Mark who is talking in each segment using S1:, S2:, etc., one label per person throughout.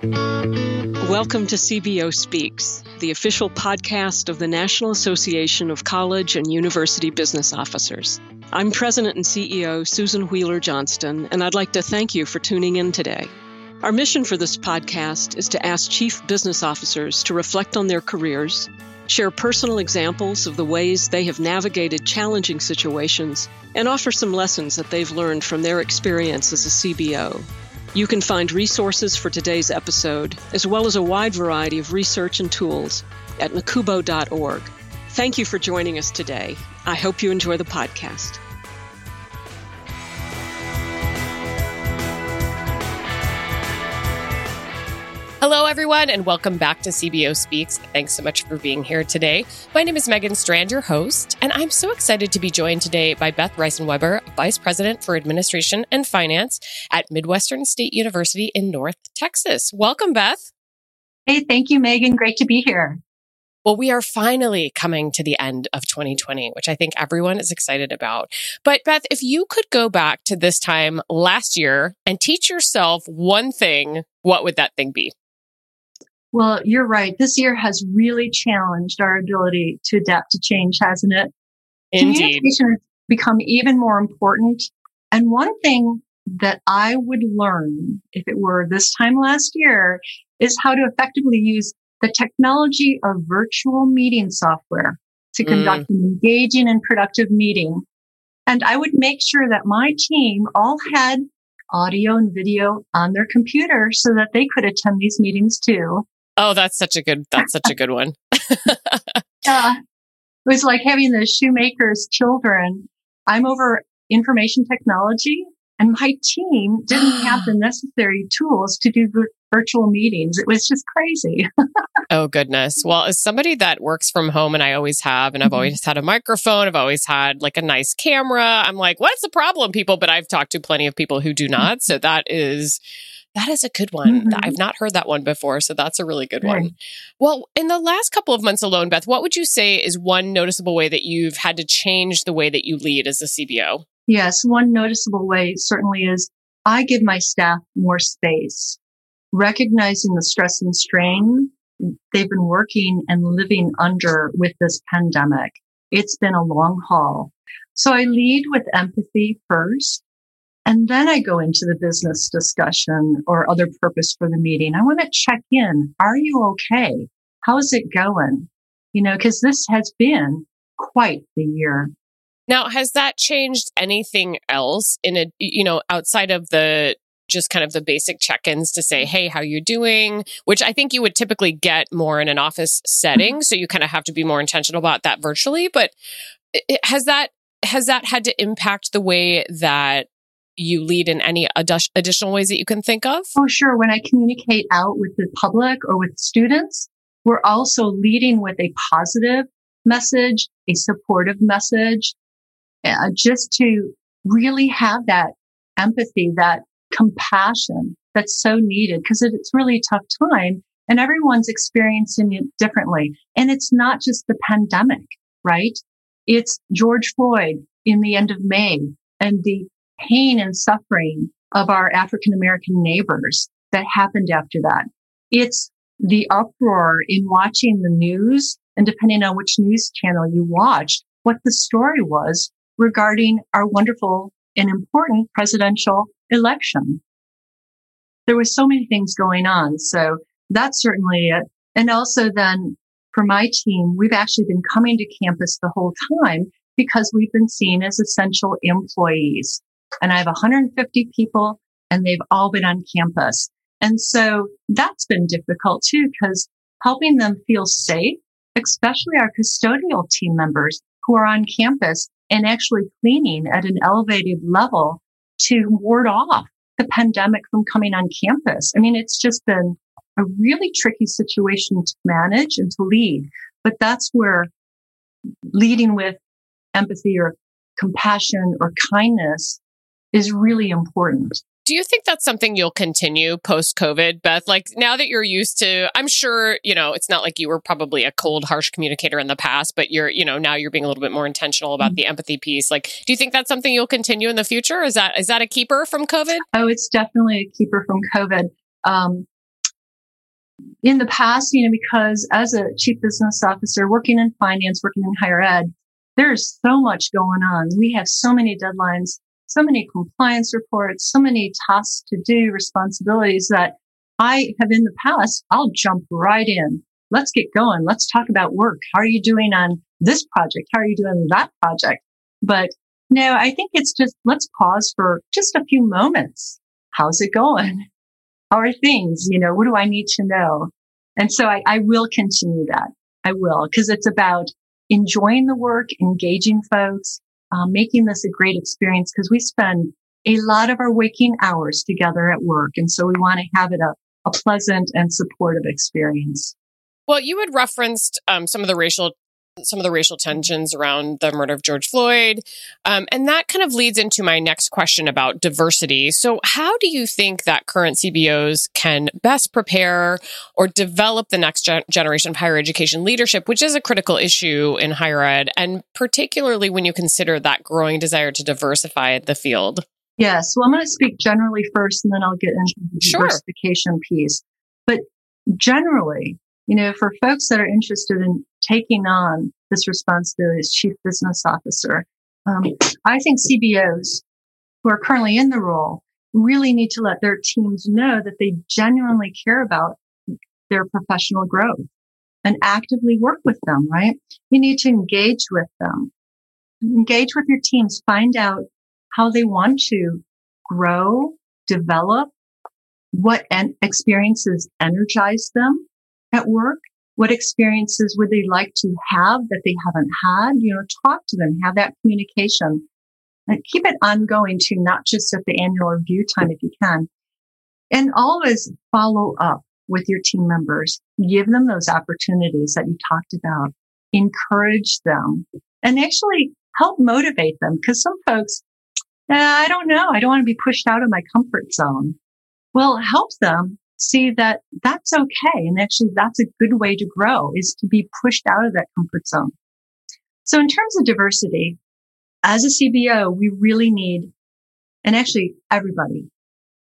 S1: Welcome to CBO Speaks, the official podcast of the National Association of College and University Business Officers. I'm President and CEO Susan Whealler Johnston, and I'd like to thank you for tuning in today. Our mission for this podcast is to ask chief business officers to reflect on their careers, share personal examples of the ways they have navigated challenging situations, and offer some lessons that they've learned from their experience as a CBO. You can find resources for today's episode, as well as a wide variety of research and tools at nacubo.org. Thank you for joining us today. I hope you enjoy the podcast.
S2: Hello, everyone, and welcome back to CBO Speaks. Thanks so much for being here today. My name is Megan Strand, your host, and I'm so excited to be joined today by Beth Reissenweber, Vice President for Administration and Finance at Midwestern State University in North Texas. Welcome, Beth.
S3: Hey, thank you, Megan. Great to be here.
S2: Well, we are finally coming to the end of 2020, which I think everyone is excited about. But Beth, if you could go back to this time last year and teach yourself one thing, what would that thing be?
S3: Well, you're right. This year has really challenged our ability to adapt to change, hasn't it?
S2: Indeed.
S3: Communication has become even more important. And one thing that I would learn if it were this time last year is how to effectively use the technology of virtual meeting software to conduct mm. an engaging and productive meeting. And I would make sure that my team all had audio and video on their computer so that they could attend these meetings too.
S2: Oh, that's such a good, that's such a good one.
S3: yeah. It was like having the shoemaker's children. I'm over information technology and my team didn't have the necessary tools to do virtual meetings. It was just crazy.
S2: oh goodness. Well, as somebody that works from home and I always have, and I've mm-hmm. always had a microphone, I've always had like a nice camera. I'm like, what's the problem, people? But I've talked to plenty of people who do not. So that is that is a good one. Mm-hmm. I've not heard that one before. So that's a really good right. one. Well, in the last couple of months alone, Beth, what would you say is one noticeable way that you've had to change the way that you lead as a CBO?
S3: Yes, one noticeable way certainly is I give my staff more space, recognizing the stress and strain they've been working and living under with this pandemic. It's been a long haul. So I lead with empathy first and then I go into the business discussion or other purpose for the meeting. I want to check in. Are you okay? How's it going? You know, because this has been quite the year.
S2: Now, has that changed anything else in a, you know, outside of the just kind of the basic check-ins to say, "Hey, how you doing?" which I think you would typically get more in an office setting, mm-hmm. so you kind of have to be more intentional about that virtually, but has that has that had to impact the way that you lead in any additional ways that you can think of?
S3: Oh, sure. When I communicate out with the public or with students, we're also leading with a positive message, a supportive message, uh, just to really have that empathy, that compassion that's so needed because it's really a tough time and everyone's experiencing it differently. And it's not just the pandemic, right? It's George Floyd in the end of May and the pain and suffering of our African American neighbors that happened after that. It's the uproar in watching the news and depending on which news channel you watched, what the story was regarding our wonderful and important presidential election. There was so many things going on. So that's certainly it. And also then for my team, we've actually been coming to campus the whole time because we've been seen as essential employees and I have 150 people and they've all been on campus. And so that's been difficult too, because helping them feel safe, especially our custodial team members who are on campus and actually cleaning at an elevated level to ward off the pandemic from coming on campus. I mean, it's just been a really tricky situation to manage and to lead, but that's where leading with empathy or compassion or kindness is really important.
S2: Do you think that's something you'll continue post COVID, Beth? Like now that you're used to, I'm sure, you know, it's not like you were probably a cold, harsh communicator in the past, but you're, you know, now you're being a little bit more intentional about mm-hmm. the empathy piece. Like, do you think that's something you'll continue in the future? Is that, is that a keeper from COVID?
S3: Oh, it's definitely a keeper from COVID. Um, in the past, you know, because as a chief business officer working in finance, working in higher ed, there's so much going on. We have so many deadlines, so many compliance reports, so many tasks to do, responsibilities that I have in the past, I'll jump right in. Let's get going. Let's talk about work. How are you doing on this project? How are you doing that project? But no, I think it's just let's pause for just a few moments. How's it going? How are things? You know, what do I need to know? And so I, I will continue that. I will because it's about enjoying the work, engaging folks, um, making this a great experience because we spend a lot of our waking hours together at work. And so we want to have it a, a pleasant and supportive experience.
S2: Well, you had referenced um, some of the racial some of the racial tensions around the murder of George Floyd. Um, and that kind of leads into my next question about diversity. So, how do you think that current CBOs can best prepare or develop the next gen- generation of higher education leadership, which is a critical issue in higher ed, and particularly when you consider that growing desire to diversify the field?
S3: Yes. Well, I'm going to speak generally first, and then I'll get into the sure. diversification piece. But generally, you know, for folks that are interested in taking on this responsibility as chief business officer, um, I think CBOs who are currently in the role really need to let their teams know that they genuinely care about their professional growth and actively work with them, right? You need to engage with them, engage with your teams, find out how they want to grow, develop, what en- experiences energize them, at work? What experiences would they like to have that they haven't had? You know, talk to them, have that communication and keep it ongoing too, not just at the annual review time if you can. And always follow up with your team members. Give them those opportunities that you talked about. Encourage them and actually help motivate them because some folks, eh, I don't know. I don't want to be pushed out of my comfort zone. Well, help them see that that's okay. And actually that's a good way to grow is to be pushed out of that comfort zone. So in terms of diversity, as a CBO, we really need, and actually everybody,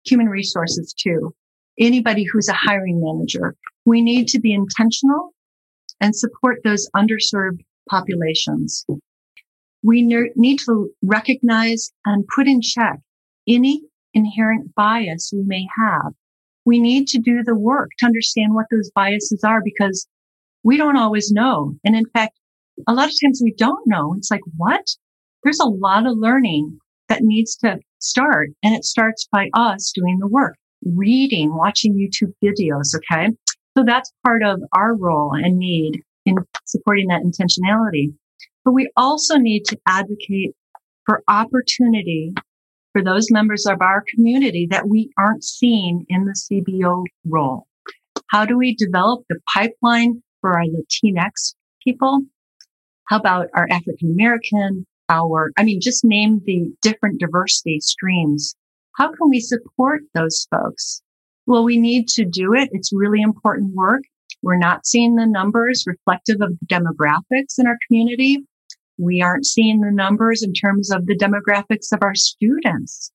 S3: human resources too, anybody who's a hiring manager, we need to be intentional and support those underserved populations. We need to recognize and put in check any inherent bias we may have we need to do the work to understand what those biases are because we don't always know. And in fact, a lot of times we don't know. It's like, what? There's a lot of learning that needs to start. And it starts by us doing the work, reading, watching YouTube videos. Okay. So that's part of our role and need in supporting that intentionality. But we also need to advocate for opportunity for those members of our community that we aren't seeing in the CBO role? How do we develop the pipeline for our Latinx people? How about our African American, our, I mean, just name the different diversity streams. How can we support those folks? Well, we need to do it. It's really important work. We're not seeing the numbers reflective of the demographics in our community we aren't seeing the numbers in terms of the demographics of our students.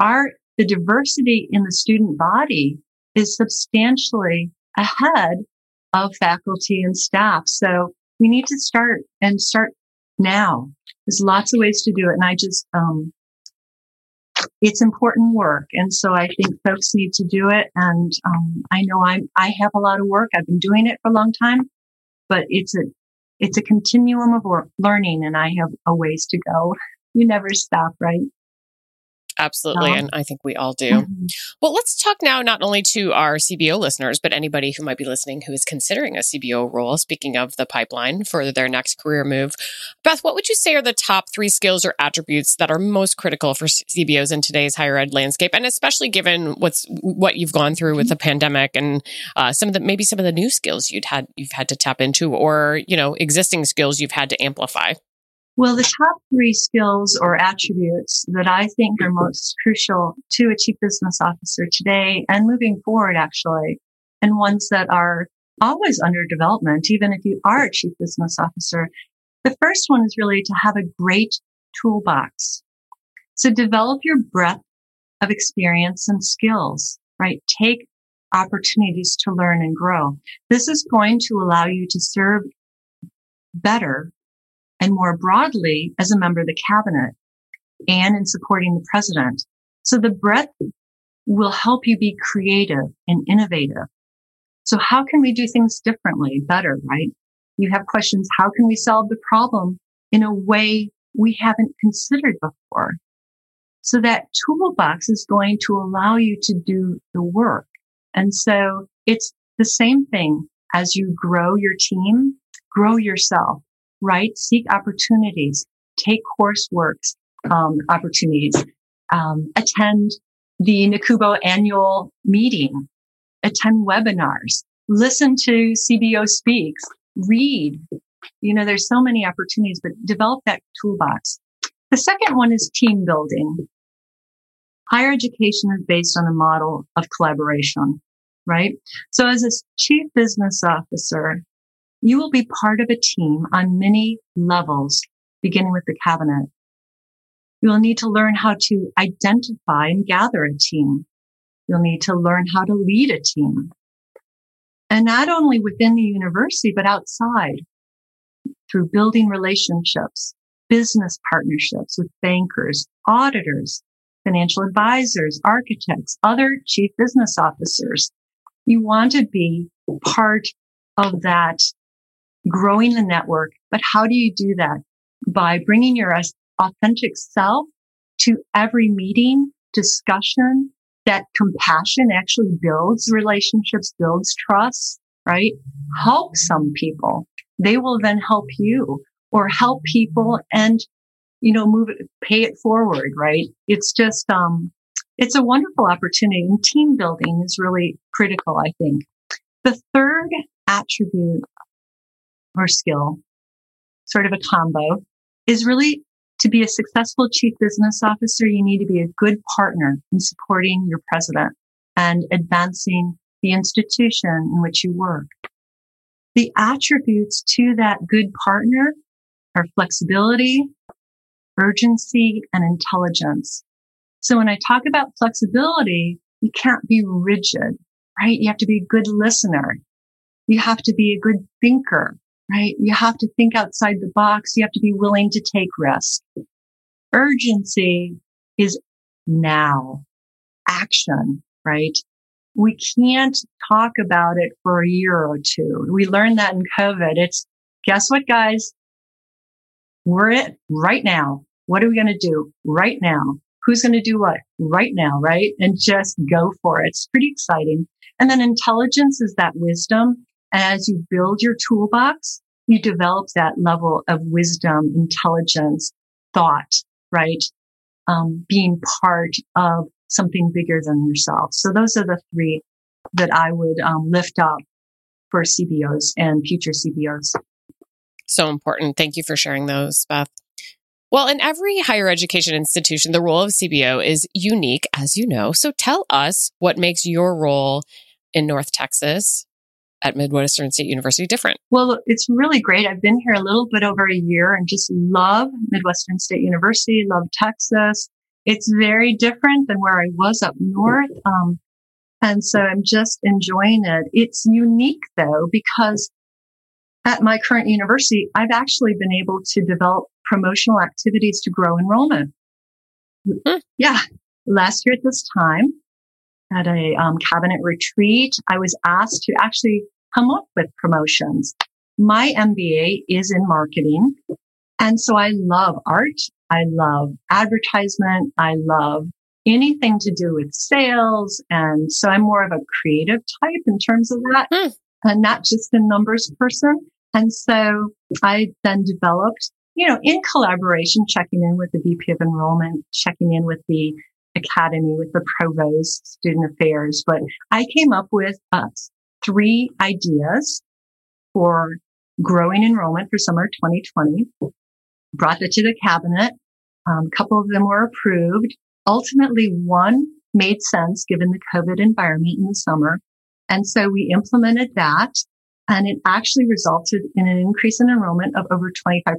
S3: Our, the diversity in the student body is substantially ahead of faculty and staff. So we need to start and start now. There's lots of ways to do it. And I just, um, it's important work. And so I think folks need to do it. And, um, I know I'm, I have a lot of work. I've been doing it for a long time, but it's a, it's a continuum of learning and I have a ways to go. You never stop, right?
S2: Absolutely. Um, and I think we all do. Mm-hmm. Well, let's talk now not only to our CBO listeners, but anybody who might be listening who is considering a CBO role. Speaking of the pipeline for their next career move, Beth, what would you say are the top three skills or attributes that are most critical for CBOs in today's higher ed landscape? And especially given what's what you've gone through with the mm-hmm. pandemic and uh, some of the maybe some of the new skills you'd had you've had to tap into or, you know, existing skills you've had to amplify.
S3: Well, the top three skills or attributes that I think are most crucial to a chief business officer today and moving forward, actually, and ones that are always under development, even if you are a chief business officer. The first one is really to have a great toolbox. So develop your breadth of experience and skills, right? Take opportunities to learn and grow. This is going to allow you to serve better and more broadly as a member of the cabinet and in supporting the president. So the breadth will help you be creative and innovative. So how can we do things differently, better, right? You have questions. How can we solve the problem in a way we haven't considered before? So that toolbox is going to allow you to do the work. And so it's the same thing as you grow your team, grow yourself, right? Seek opportunities, take coursework, um, opportunities, um, attend the NACUBO annual meeting, attend webinars, listen to CBO speaks, read. You know, there's so many opportunities, but develop that toolbox. The second one is team building. Higher education is based on a model of collaboration, right? So as a chief business officer, you will be part of a team on many levels, beginning with the cabinet. You will need to learn how to identify and gather a team. You'll need to learn how to lead a team. And not only within the university, but outside through building relationships, business partnerships with bankers, auditors, financial advisors, architects, other chief business officers. You want to be part of that growing the network. But how do you do that? By bringing your authentic self to every meeting, discussion, that compassion actually builds relationships, builds trust, right? Help some people. They will then help you or help people and, you know, move it, pay it forward, right? It's just, um, it's a wonderful opportunity and team building is really critical, I think. The third attribute or skill, sort of a combo, is really to be a successful chief business officer, you need to be a good partner in supporting your president and advancing the institution in which you work. The attributes to that good partner are flexibility, urgency, and intelligence. So when I talk about flexibility, you can't be rigid, right? You have to be a good listener. You have to be a good thinker right? You have to think outside the box. You have to be willing to take risks. Urgency is now action, right? We can't talk about it for a year or two. We learned that in COVID. It's guess what, guys? We're it right now. What are we going to do right now? Who's going to do what right now? Right. And just go for it. It's pretty exciting. And then intelligence is that wisdom as you build your toolbox, you develop that level of wisdom, intelligence, thought, right? Um, being part of something bigger than yourself. So those are the three that I would um, lift up for CBOs and future CBOs.
S2: So important. Thank you for sharing those, Beth. Well, in every higher education institution, the role of CBO is unique, as you know. So tell us what makes your role in North Texas at Midwestern State University different?
S3: Well, it's really great. I've been here a little bit over a year and just love Midwestern State University, love Texas. It's very different than where I was up north. Um, and so I'm just enjoying it. It's unique though, because at my current university, I've actually been able to develop promotional activities to grow enrollment. Hmm. Yeah. Last year at this time, at a um, cabinet retreat, I was asked to actually come up with promotions. My MBA is in marketing. And so I love art. I love advertisement. I love anything to do with sales. And so I'm more of a creative type in terms of that mm. and not just a numbers person. And so I then developed, you know, in collaboration, checking in with the VP of enrollment, checking in with the academy with the provost, student affairs. But I came up with uh, three ideas for growing enrollment for summer 2020, brought that to the cabinet. Um, a couple of them were approved. Ultimately, one made sense given the COVID environment in the summer. And so we implemented that and it actually resulted in an increase in enrollment of over 25%.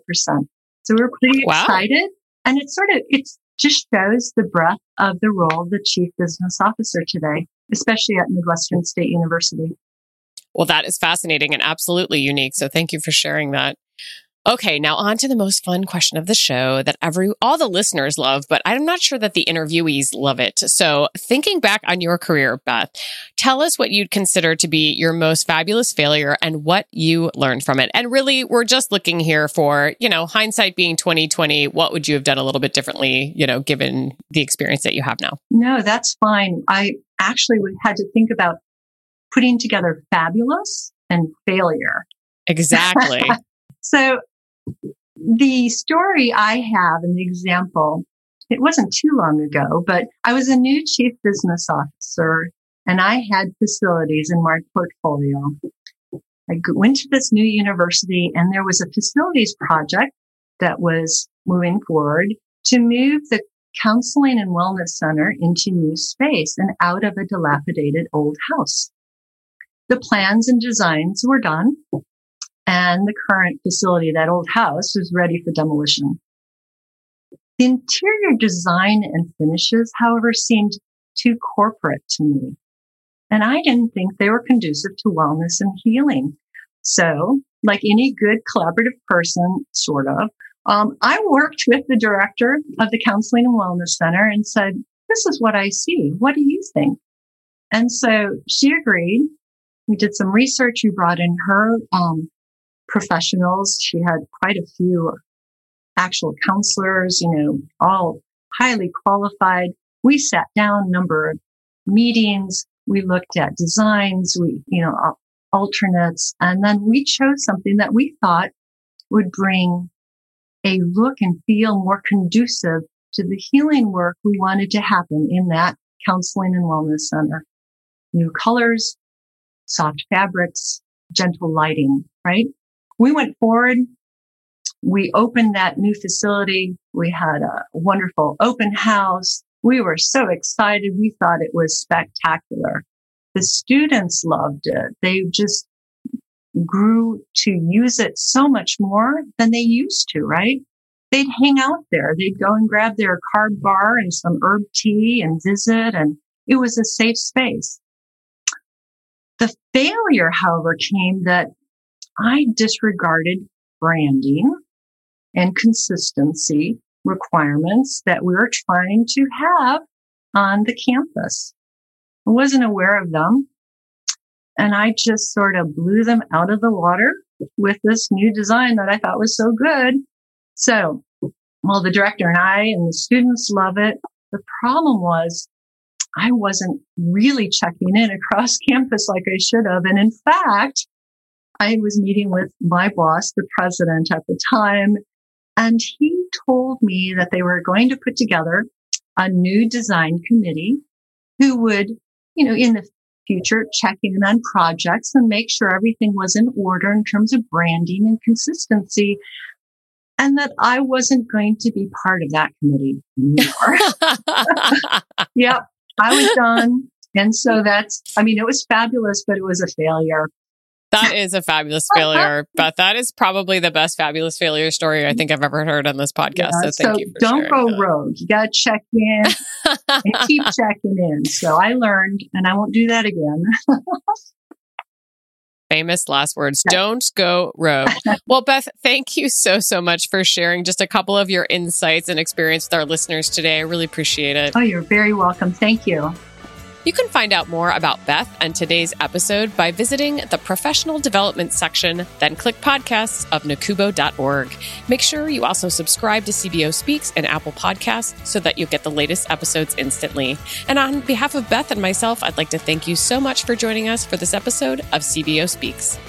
S3: So we're pretty wow. excited. And it's sort of, it's just shows the breadth of the role of the chief business officer today. especially at Midwestern State University.
S2: Well, that is fascinating and absolutely unique. So thank you for sharing that. Okay, now on to the most fun question of the show that every all the listeners love, but I'm not sure that the interviewees love it. So, thinking back on your career, Beth, tell us what you'd consider to be your most fabulous failure and what you learned from it. And really, we're just looking here for, you know, hindsight being 2020, what would you have done a little bit differently, you know, given the experience that you have now?
S3: No, that's fine. I actually had to think about putting together fabulous and failure.
S2: Exactly.
S3: so the story I have the example, it wasn't too long ago, but I was a new chief business officer and I had facilities in my portfolio. I went to this new university and there was a facilities project that was moving forward to move the counseling and wellness center into new space and out of a dilapidated old house. The plans and designs were done and the current facility, that old house, was ready for demolition. The interior design and finishes, however, seemed too corporate to me. And I didn't think they were conducive to wellness and healing. So, like any good collaborative person, sort of, um, I worked with the director of the Counseling and Wellness Center and said, This is what I see. What do you think? And so she agreed. We did some research. We brought in her um, professionals. She had quite a few actual counselors, you know, all highly qualified. We sat down number of meetings. We looked at designs, we, you know, alternates, and then we chose something that we thought would bring a look and feel more conducive to the healing work we wanted to happen in that counseling and wellness center. New colors, soft fabrics, gentle lighting, right? We went forward. We opened that new facility. We had a wonderful open house. We were so excited. We thought it was spectacular. The students loved it. They just grew to use it so much more than they used to, right? They'd hang out there. They'd go and grab their carb bar and some herb tea and visit. And it was a safe space. The failure, however, came that I disregarded branding and consistency requirements that we were trying to have on the campus. I wasn't aware of them. And I just sort of blew them out of the water with this new design that I thought was so good. So, well, the director and I and the students love it. The problem was I wasn't really checking in across campus like I should have. And in fact, I was meeting with my boss, the president at the time, and he told me that they were going to put together a new design committee who would, you know, in the future check in on projects and make sure everything was in order in terms of branding and consistency. And that I wasn't going to be part of that committee anymore. yep. I was done. And so that's, I mean, it was fabulous, but it was a failure.
S2: That is a fabulous uh-huh. failure, but that is probably the best fabulous failure story I think I've ever heard on this podcast. Yeah, so thank so you.
S3: don't go rogue. You got to check in and keep checking in. So I learned, and I won't do that again.
S2: Famous last words. Don't go rogue. Well, Beth, thank you so, so much for sharing just a couple of your insights and experience with our listeners today. I really appreciate it.
S3: Oh, you're very welcome. Thank you.
S2: You can find out more about Beth and today's episode by visiting the professional development section, then click podcasts of nacubo.org. Make sure you also subscribe to CBO Speaks and Apple Podcasts so that you'll get the latest episodes instantly. And on behalf of Beth and myself, I'd like to thank you so much for joining us for this episode of CBO Speaks.